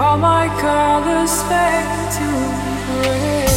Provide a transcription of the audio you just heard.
all my colors fade to gray.